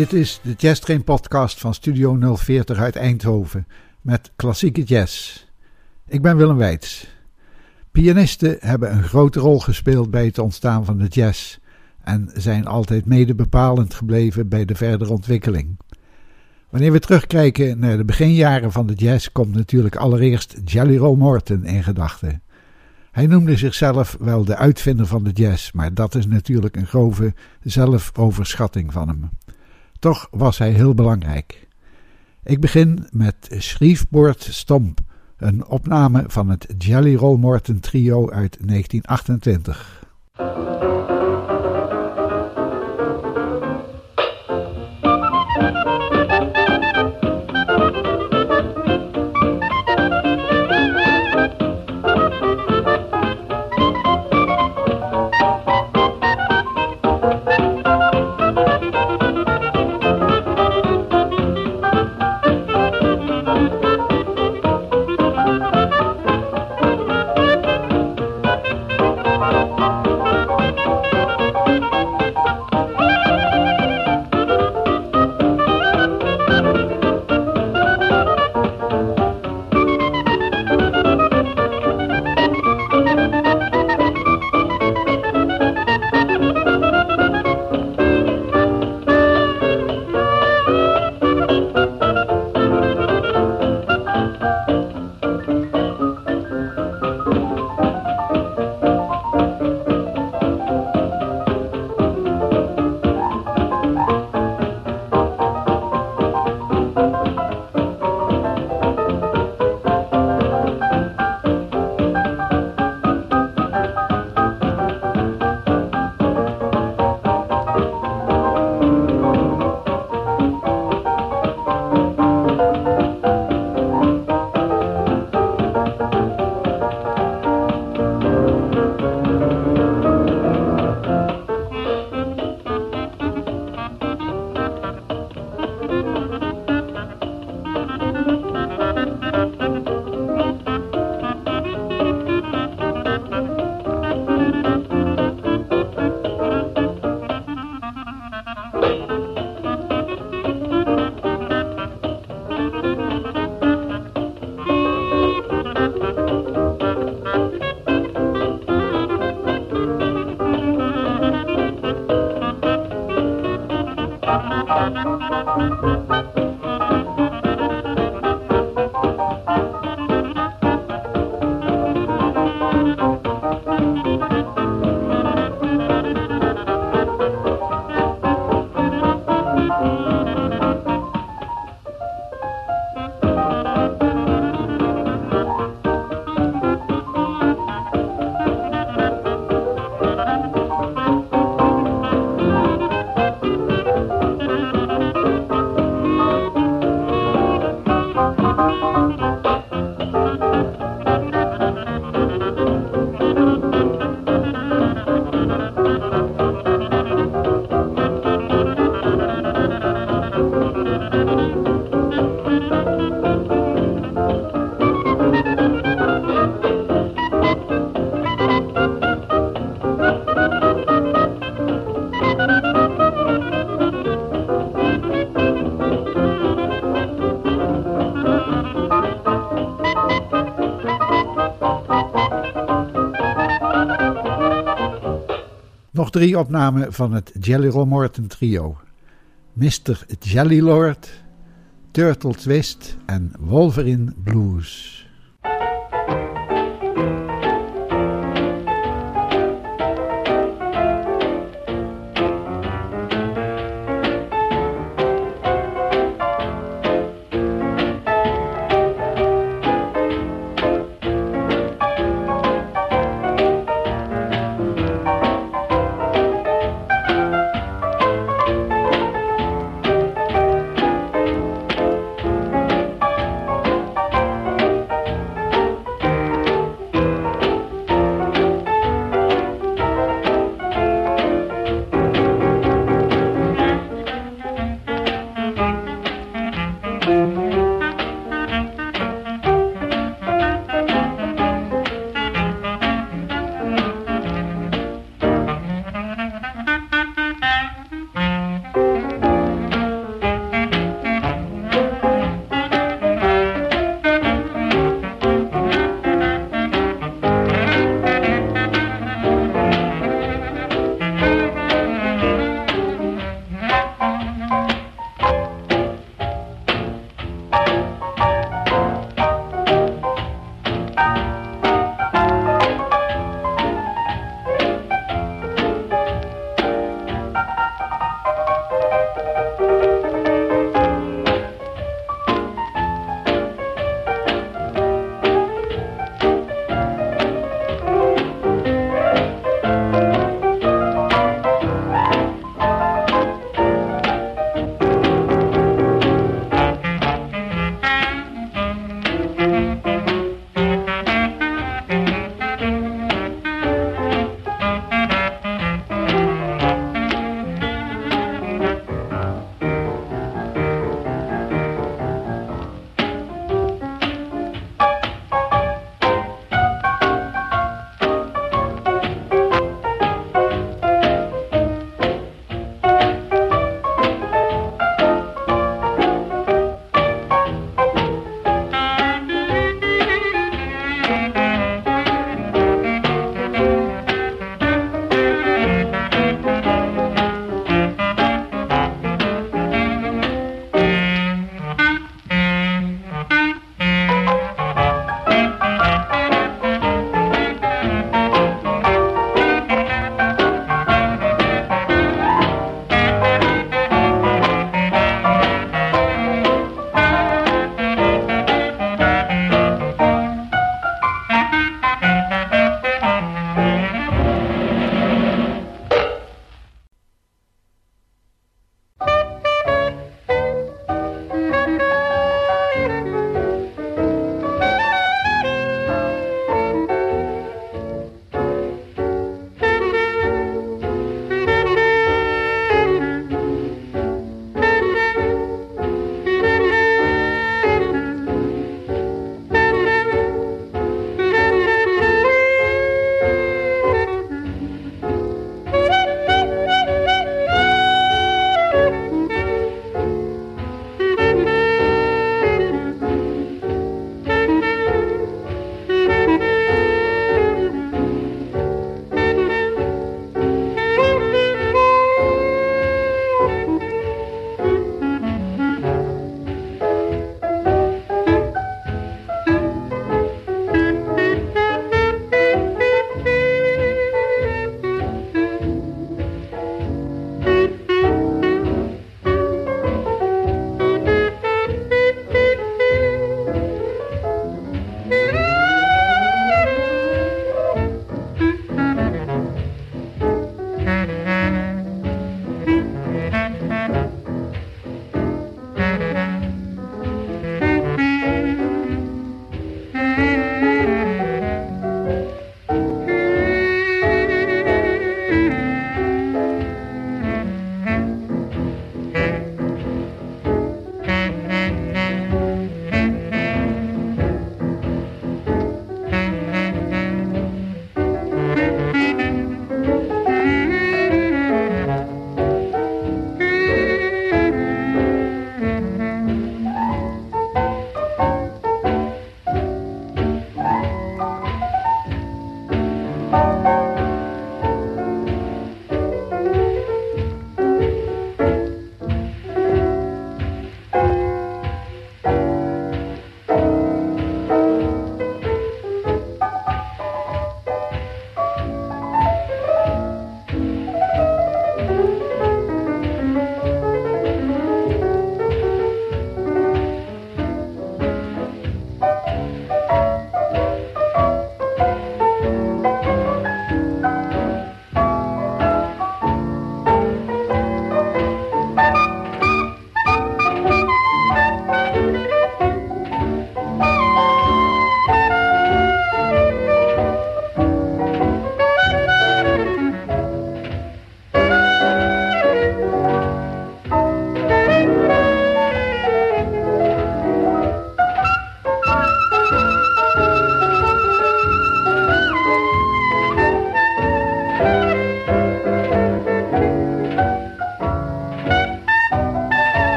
Dit is de Jazz Train podcast van Studio 040 uit Eindhoven met klassieke jazz. Ik ben Willem Weits. Pianisten hebben een grote rol gespeeld bij het ontstaan van de jazz en zijn altijd mede bepalend gebleven bij de verdere ontwikkeling. Wanneer we terugkijken naar de beginjaren van de jazz, komt natuurlijk allereerst Jelly Roll Morton in gedachten. Hij noemde zichzelf wel de uitvinder van de jazz, maar dat is natuurlijk een grove zelfoverschatting van hem. Toch was hij heel belangrijk. Ik begin met Schriefbord Stomp, een opname van het Jelly Roll Morton trio uit 1928. Nog drie opnamen van het Jelly Roll Morton trio. Mr. Jelly Lord, Turtle Twist en Wolverine Blues.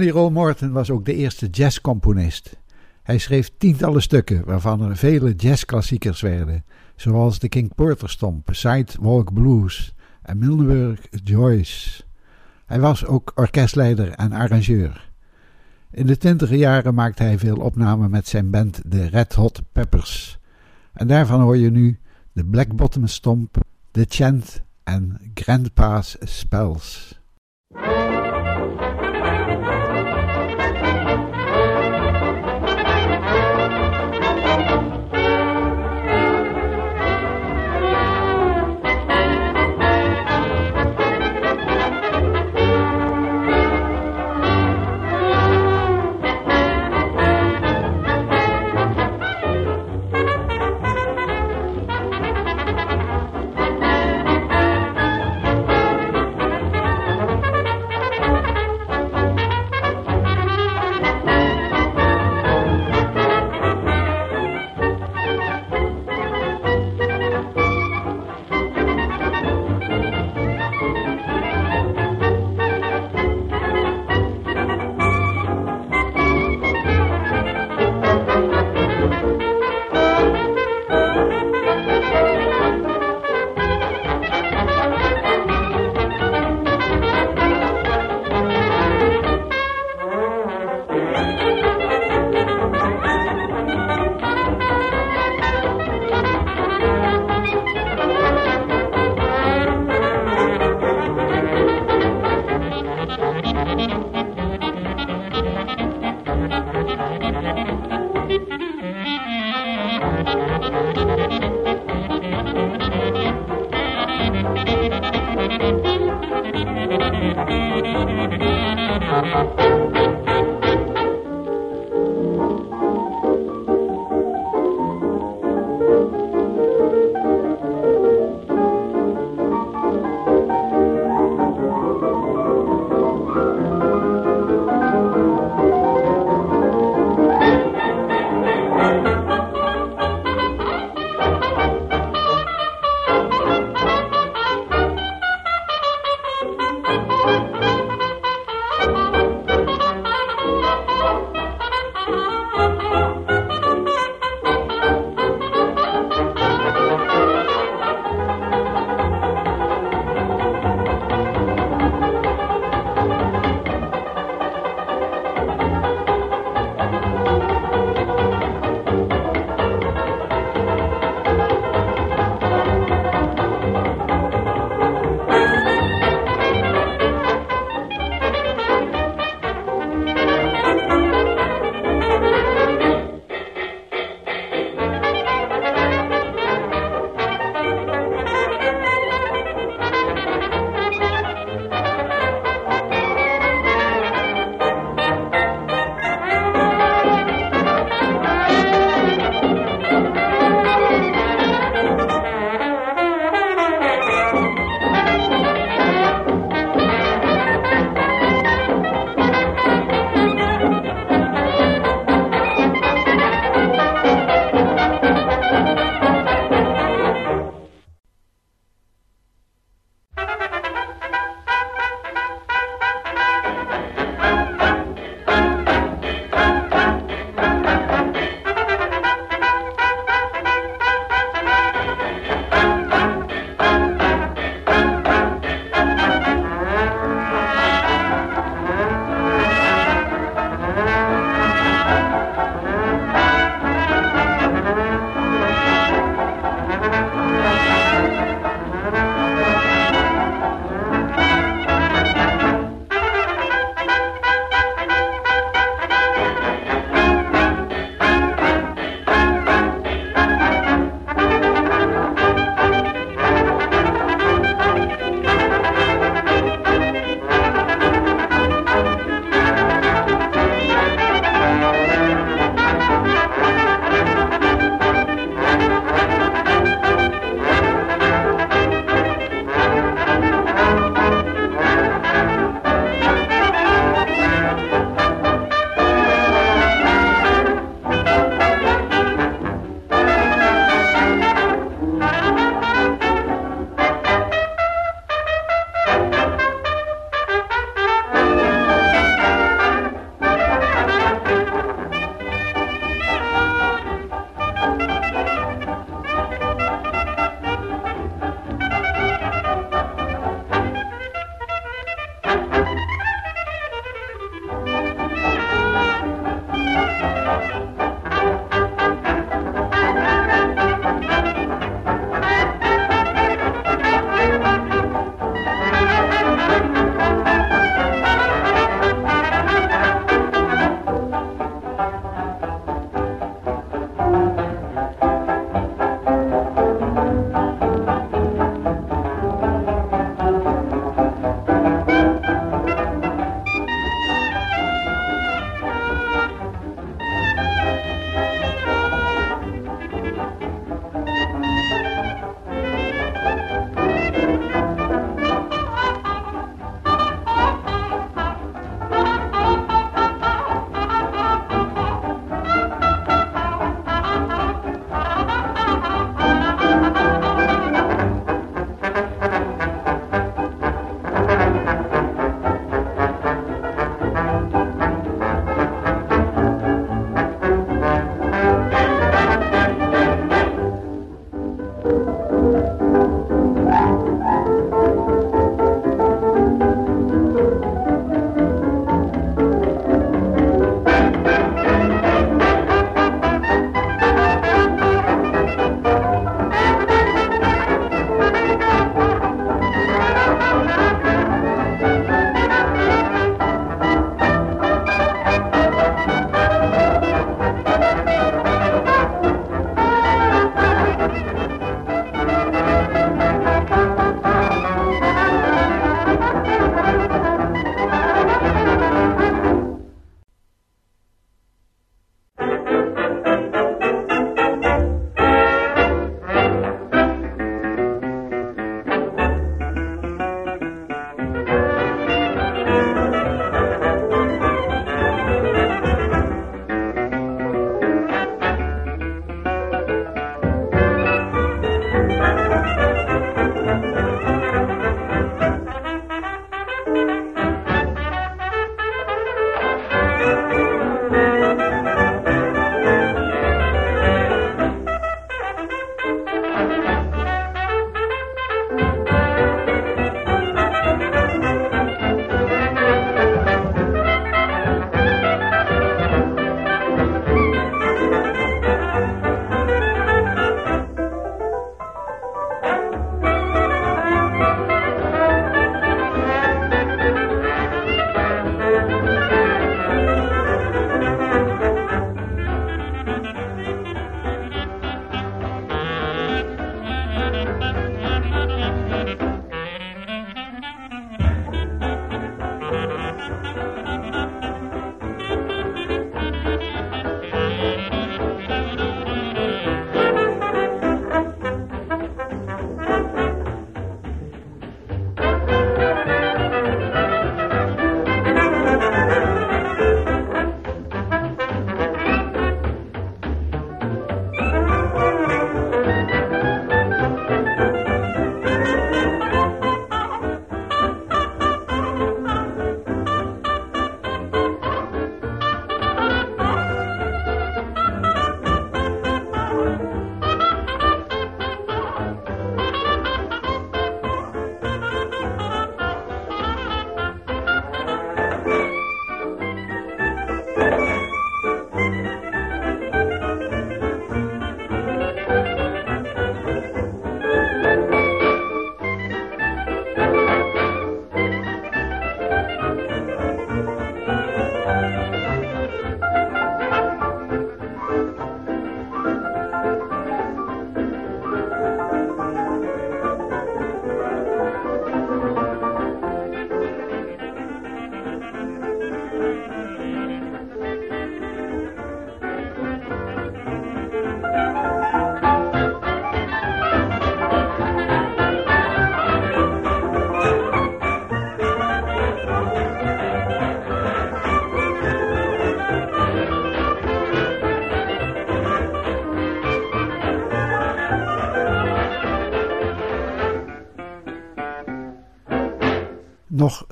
Jelly Roll Morton was ook de eerste jazzcomponist. Hij schreef tientallen stukken, waarvan er vele jazzklassiekers werden, zoals de King Porter Stomp, Sidewalk Blues en Milneburg Joyce. Hij was ook orkestleider en arrangeur. In de twintiger jaren maakte hij veel opnamen met zijn band de Red Hot Peppers. En daarvan hoor je nu de Black Bottom Stomp, The Chant en Grandpa's Spells.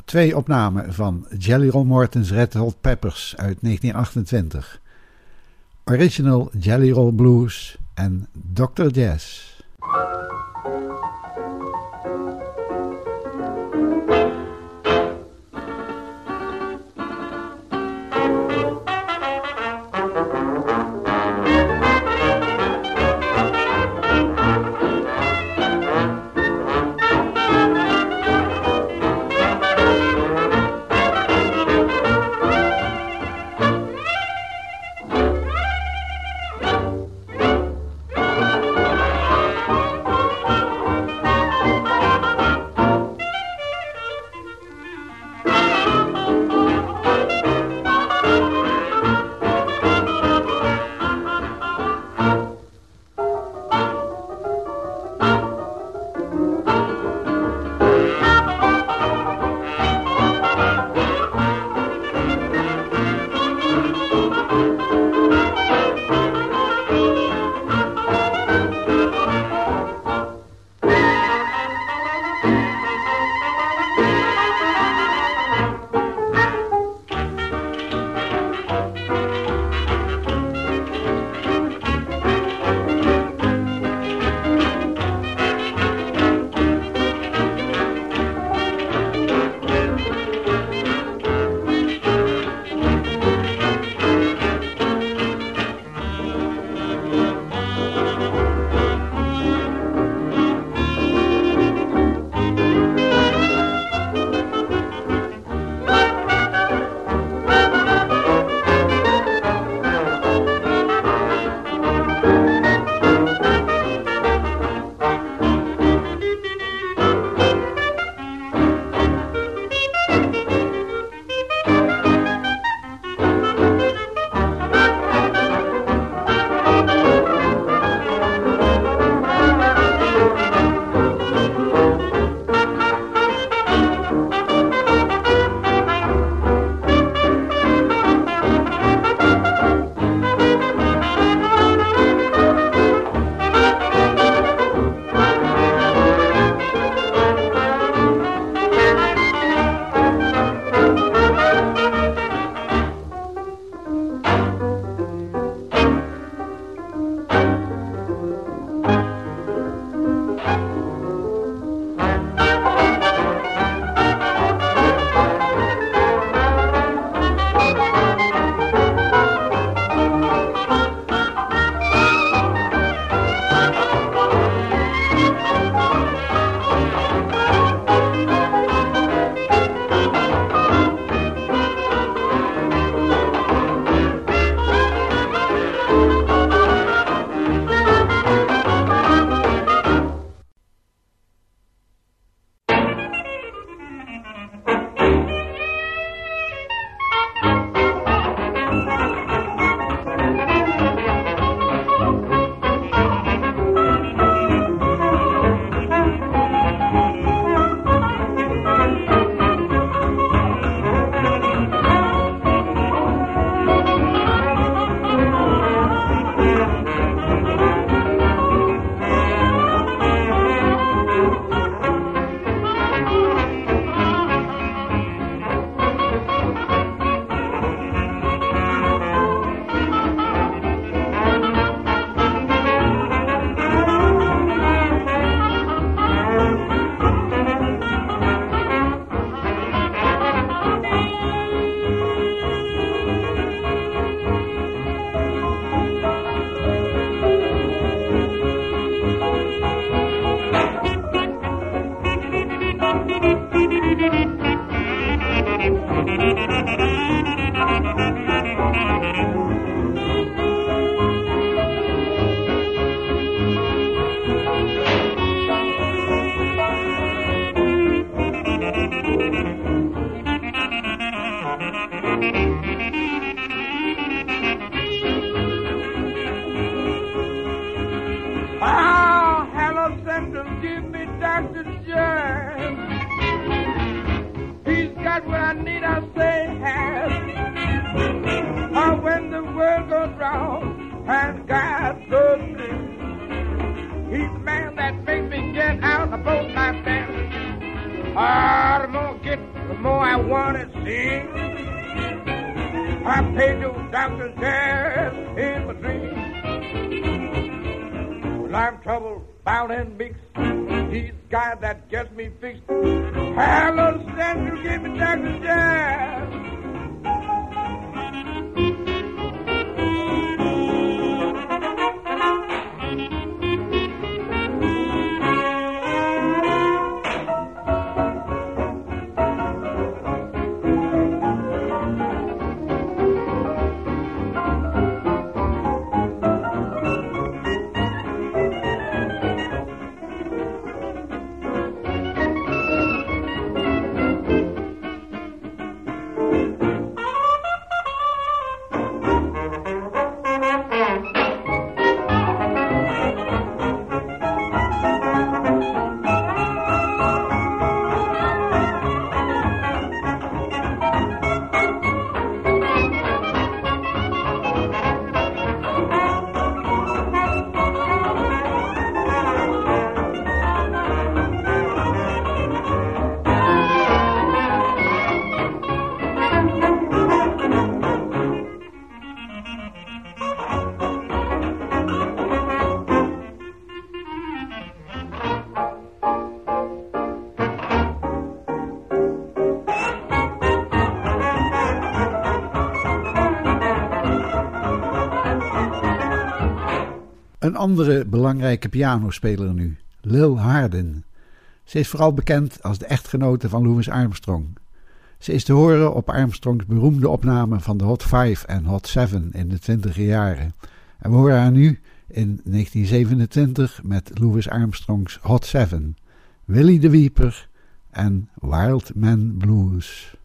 Twee opnamen van Jelly Roll Morton's Red Hot Peppers uit 1928. Original Jelly Roll Blues en Dr. Jazz. Andere belangrijke pianospeler nu, Lil Harden. Ze is vooral bekend als de echtgenote van Louis Armstrong. Ze is te horen op Armstrongs beroemde opname van de Hot 5 en Hot 7 in de twintiger jaren. En we horen haar nu in 1927 met Louis Armstrongs Hot 7, Willie de Weeper en Wild Man Blues.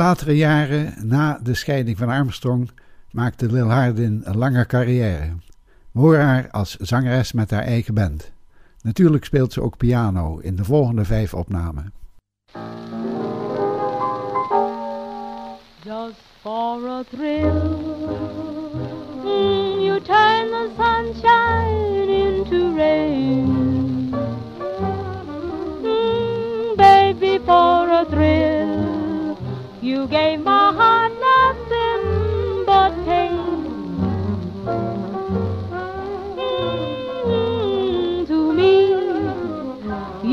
Latere jaren, na de scheiding van Armstrong, maakte Lil Hardin een lange carrière. We haar als zangeres met haar eigen band. Natuurlijk speelt ze ook piano in de volgende vijf opnamen. Just for a thrill, mm, you turn the sunshine into rain. Mm, baby, for a thrill, you gave my heart nothing but pain. Mm, to me,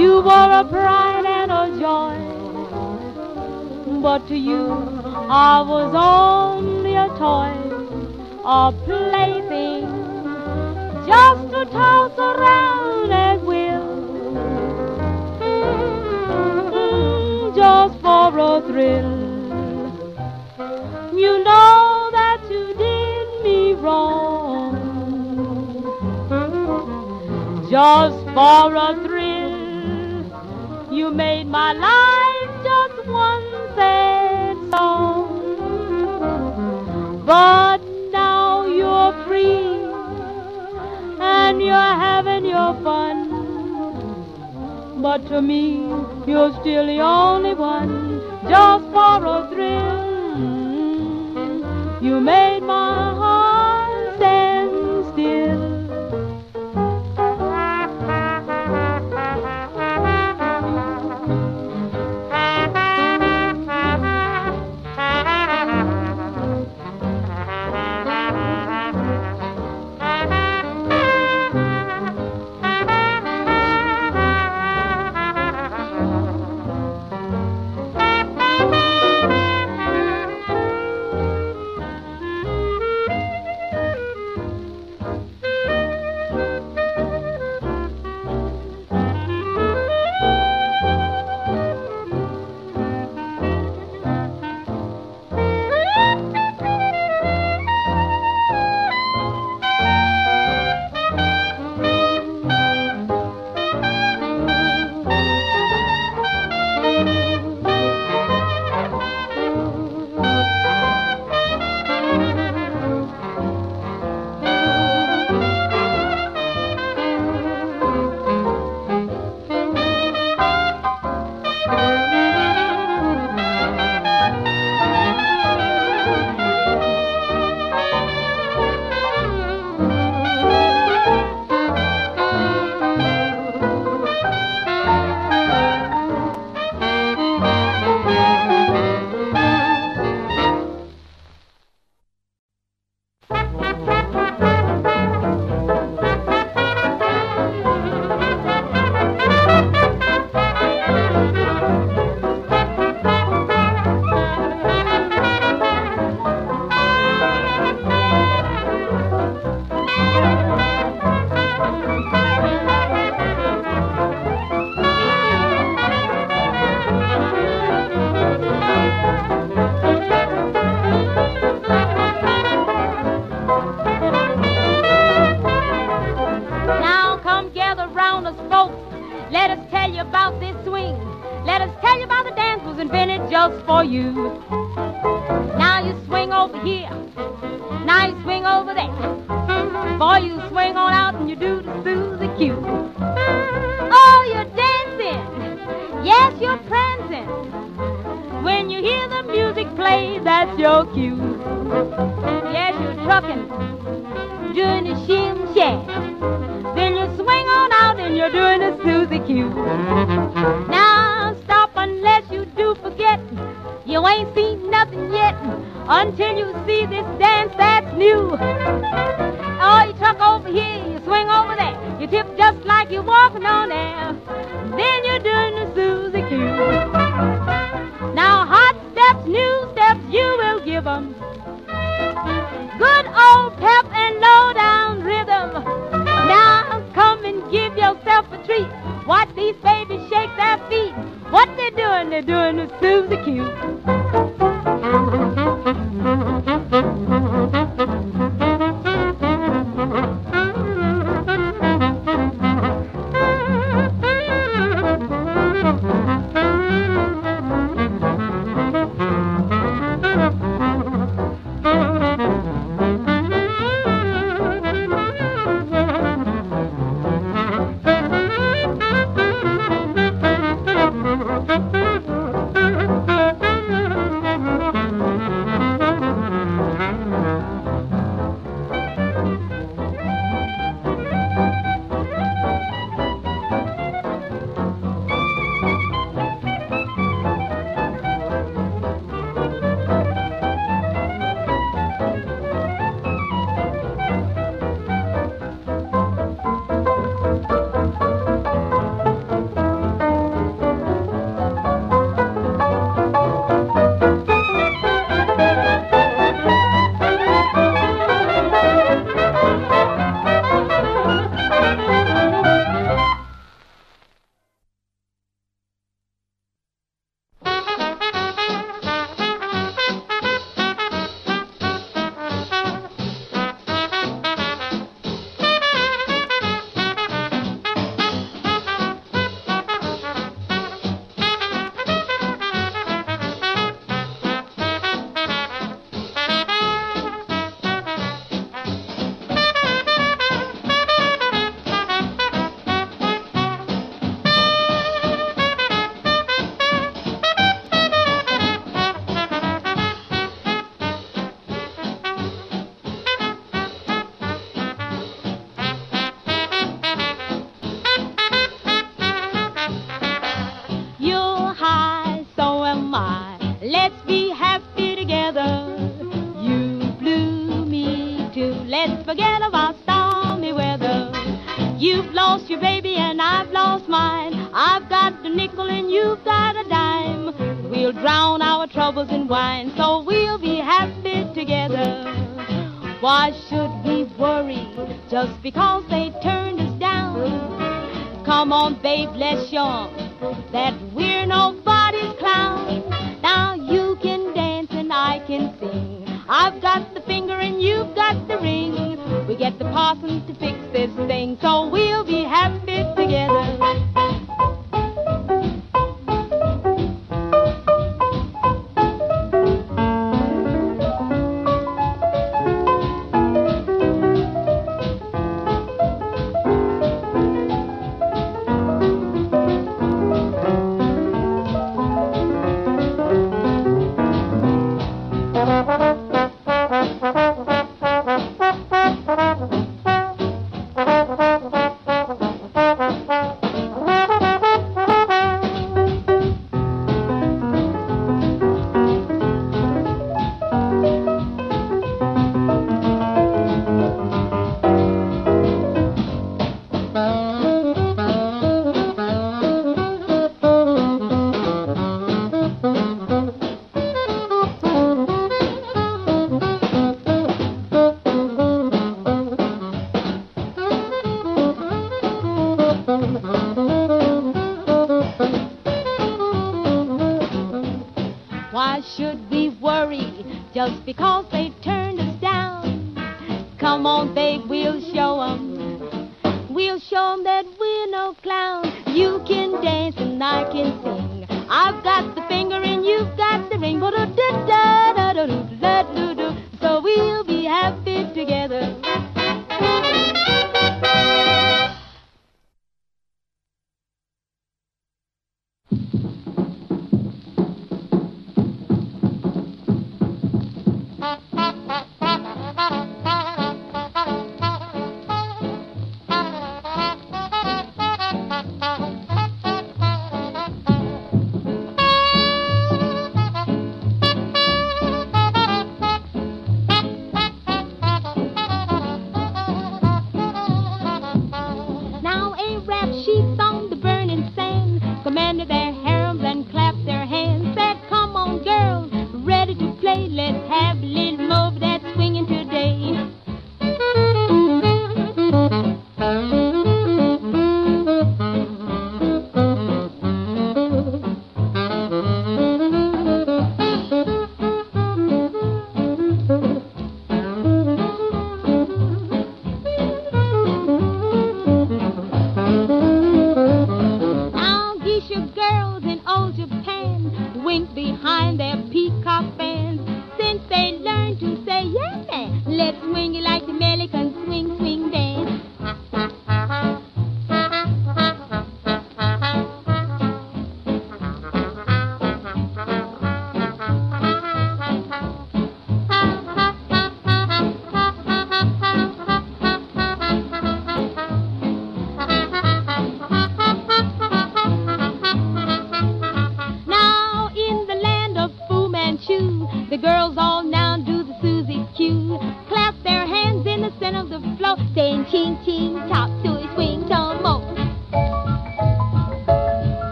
you were a pride and a joy but to you I was only a toy, a plaything, just to toss around at will, Mm, just for a thrill. Just for a thrill. You made my life just one sad song. But now you're free and you're having your fun. But to me, you're still the only one, just for a thrill. You made my heart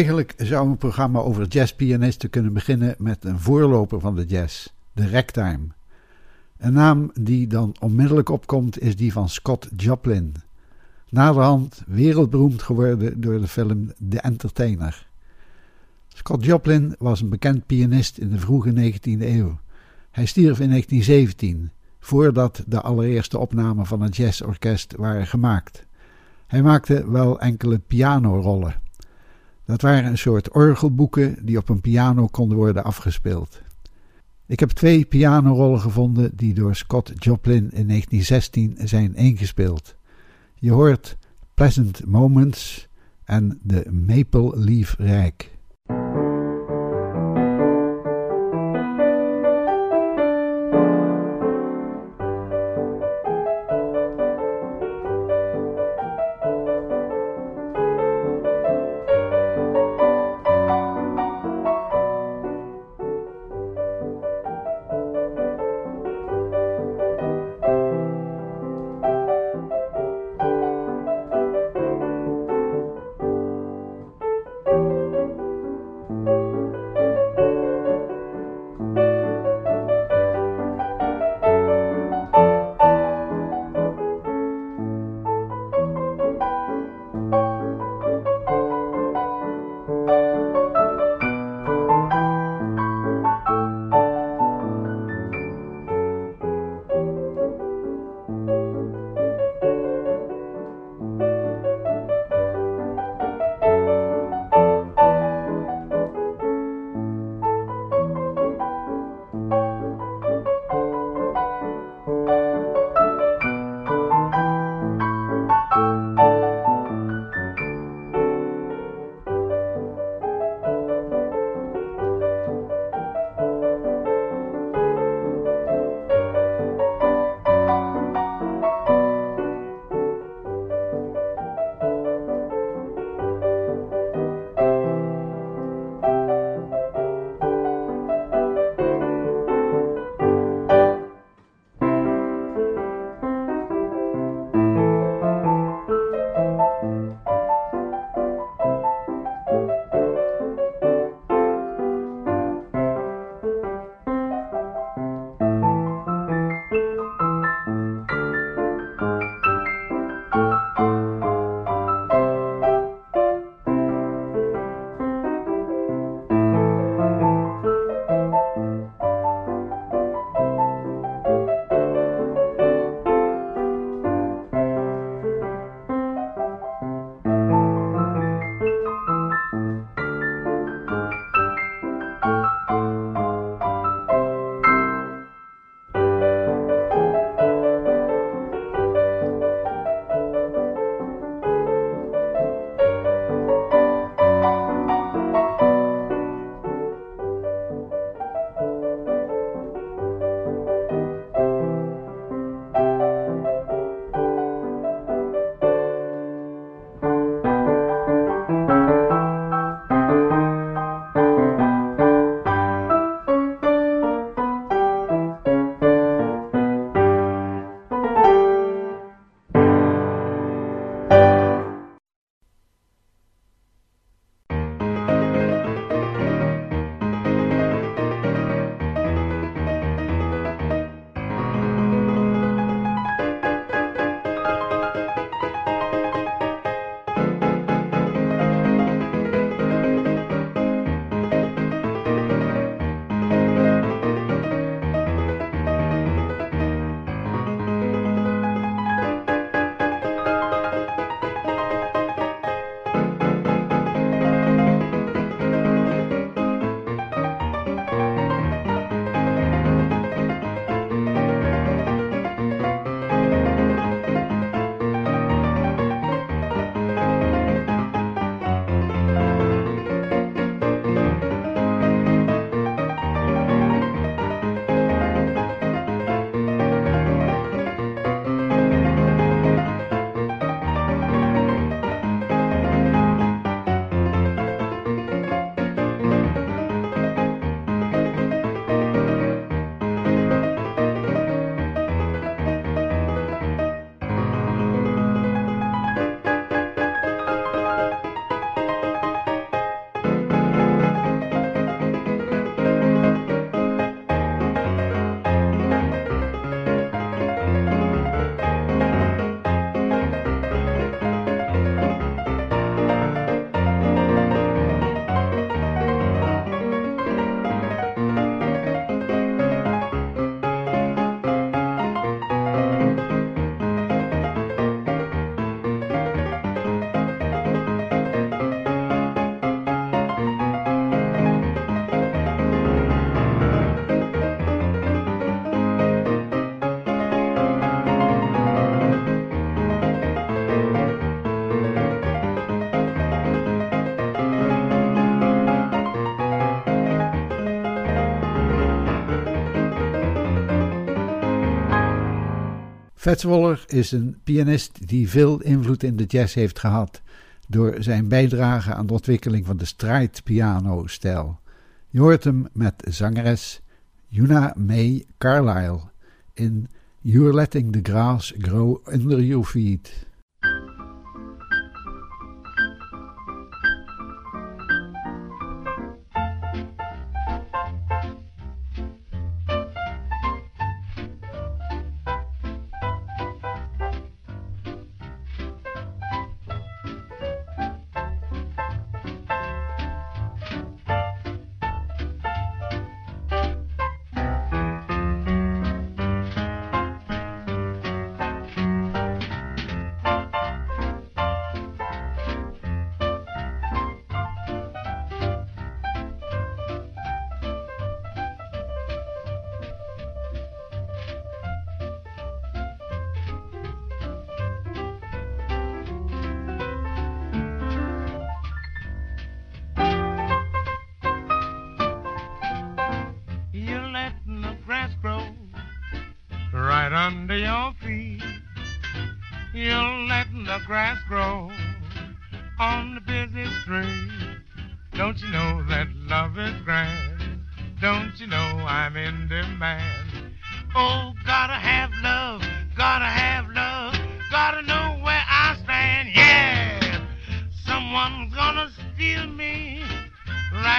Eigenlijk zou een programma over jazzpianisten kunnen beginnen met een voorloper van de jazz, de ragtime. Een naam die dan onmiddellijk opkomt is die van Scott Joplin. Naderhand wereldberoemd geworden door de film The Entertainer. Scott Joplin was een bekend pianist in de vroege 19e eeuw. Hij stierf in 1917, voordat de allereerste opnamen van het jazzorkest waren gemaakt. Hij maakte wel enkele pianorollen. Dat waren een soort orgelboeken die op een piano konden worden afgespeeld. Ik heb twee pianorollen gevonden die door Scott Joplin in 1916 zijn ingespeeld. Je hoort Pleasant Moments en de Maple Leaf Rijk. Fats Waller is een pianist die veel invloed in de jazz heeft gehad door zijn bijdrage aan de ontwikkeling van de stride piano-stijl. Je hoort hem met zangeres Una May Carlyle in You're Letting the Grass Grow Under Your Feet.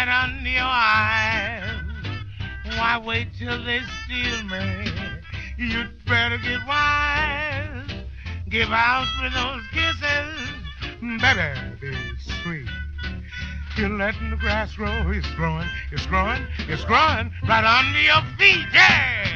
under your eyes. Why wait till they steal me? You'd better get wise. Give out for those kisses, better be sweet. You're letting the grass grow, it's growing, it's growing, it's growing right under your feet, yeah!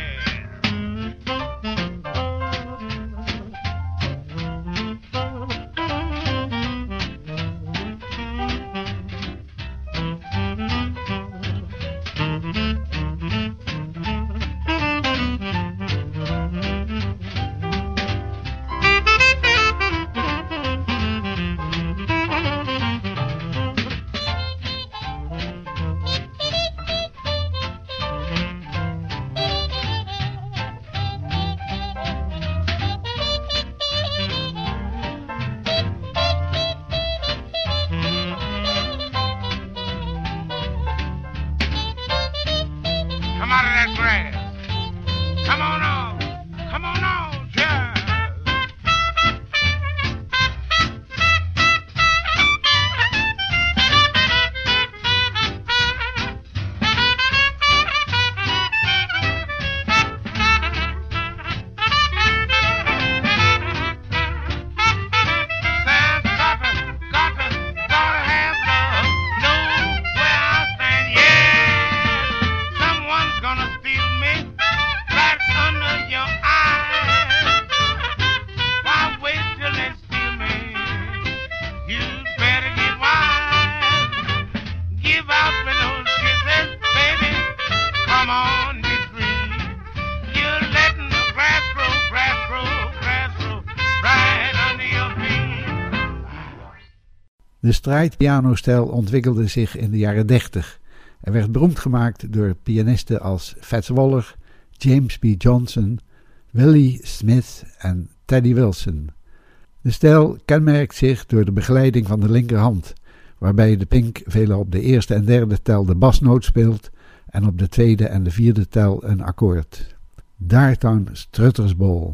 Strijdpianostijl ontwikkelde zich in de jaren 30 en werd beroemd gemaakt door pianisten als Fats Waller, James B. Johnson, Willie Smith en Teddy Wilson. De stijl kenmerkt zich door de begeleiding van de linkerhand, waarbij de pink veelal op de eerste en derde tel de basnoot speelt en op de tweede en de vierde tel een akkoord. Daartown Strutters Ball.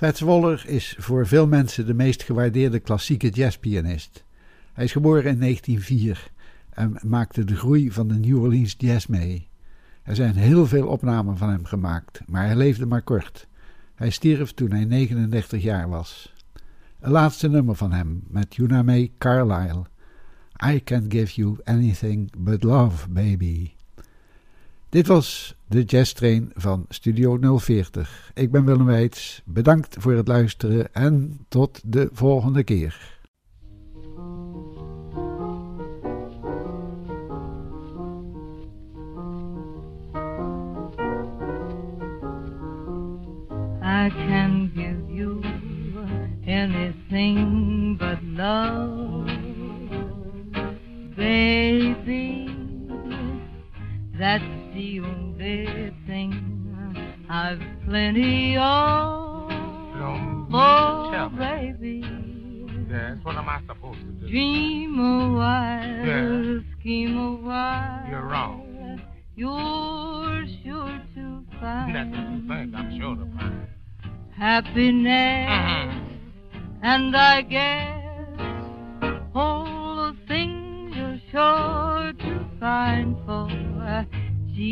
Fats Waller is voor veel mensen de meest gewaardeerde klassieke jazzpianist. Hij is geboren in 1904 en maakte de groei van de New Orleans jazz mee. Er zijn heel veel opnamen van hem gemaakt, maar hij leefde maar kort. Hij stierf toen hij 39 jaar was. Een laatste nummer van hem met Una May Carlyle. I can't give you anything but love, baby. Dit was de Jazz Train van Studio 040. Ik ben Willem Weits. Bedankt voor het luisteren en tot de volgende keer. I can give you anything but love, baby. That's the only thing I've plenty of. Don't Oh, tell me. baby. Yes, what am I supposed to do? Dream a while, Yeah. scheme a while. You're wrong. You're sure to find That's what you think. I'm sure to find. happiness, Mhm. and I guess all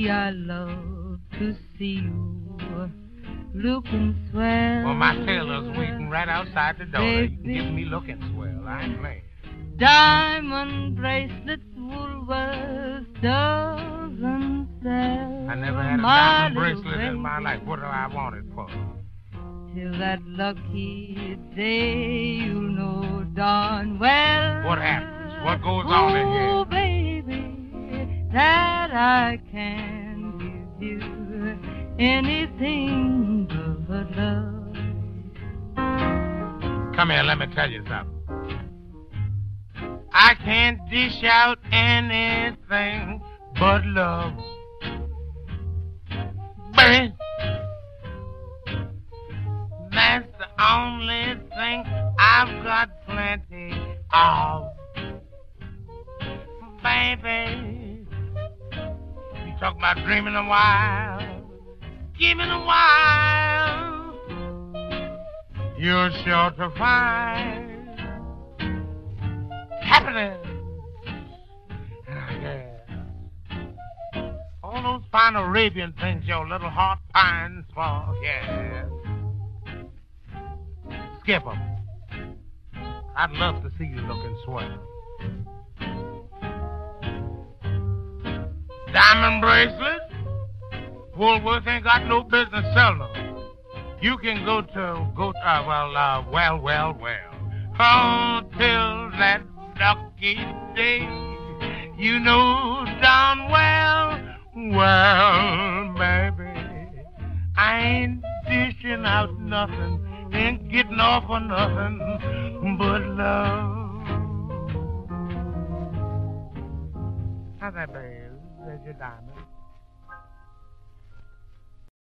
I love to see you looking swell. Well, my tailor's waiting right outside the door. You can give me looking swell. I ain't playing. Diamond bracelets, Woolworth doesn't sell. I never had a diamond bracelet in my life. What do I want it for? Till that lucky day, you know darn well. What happens? What goes on in here? Oh, baby, that I can anything but love. Come here, let me tell you something. I can't dish out anything but love. Baby, that's the only thing I've got plenty of. Baby, talk about dreaming a while, giving a while you're sure to find happiness. Ah, yeah. All those fine Arabian things your little heart pines for, yeah. Skip 'em. I'd love to see you looking swell. Diamond bracelet? Woolworth ain't got no business selling them. You can go to go uh, well uh, well well well until that lucky day. You know darn well, well, baby, I ain't dishing out nothing ain't getting off on nothing but love. How's that, เลยจะด่ามัน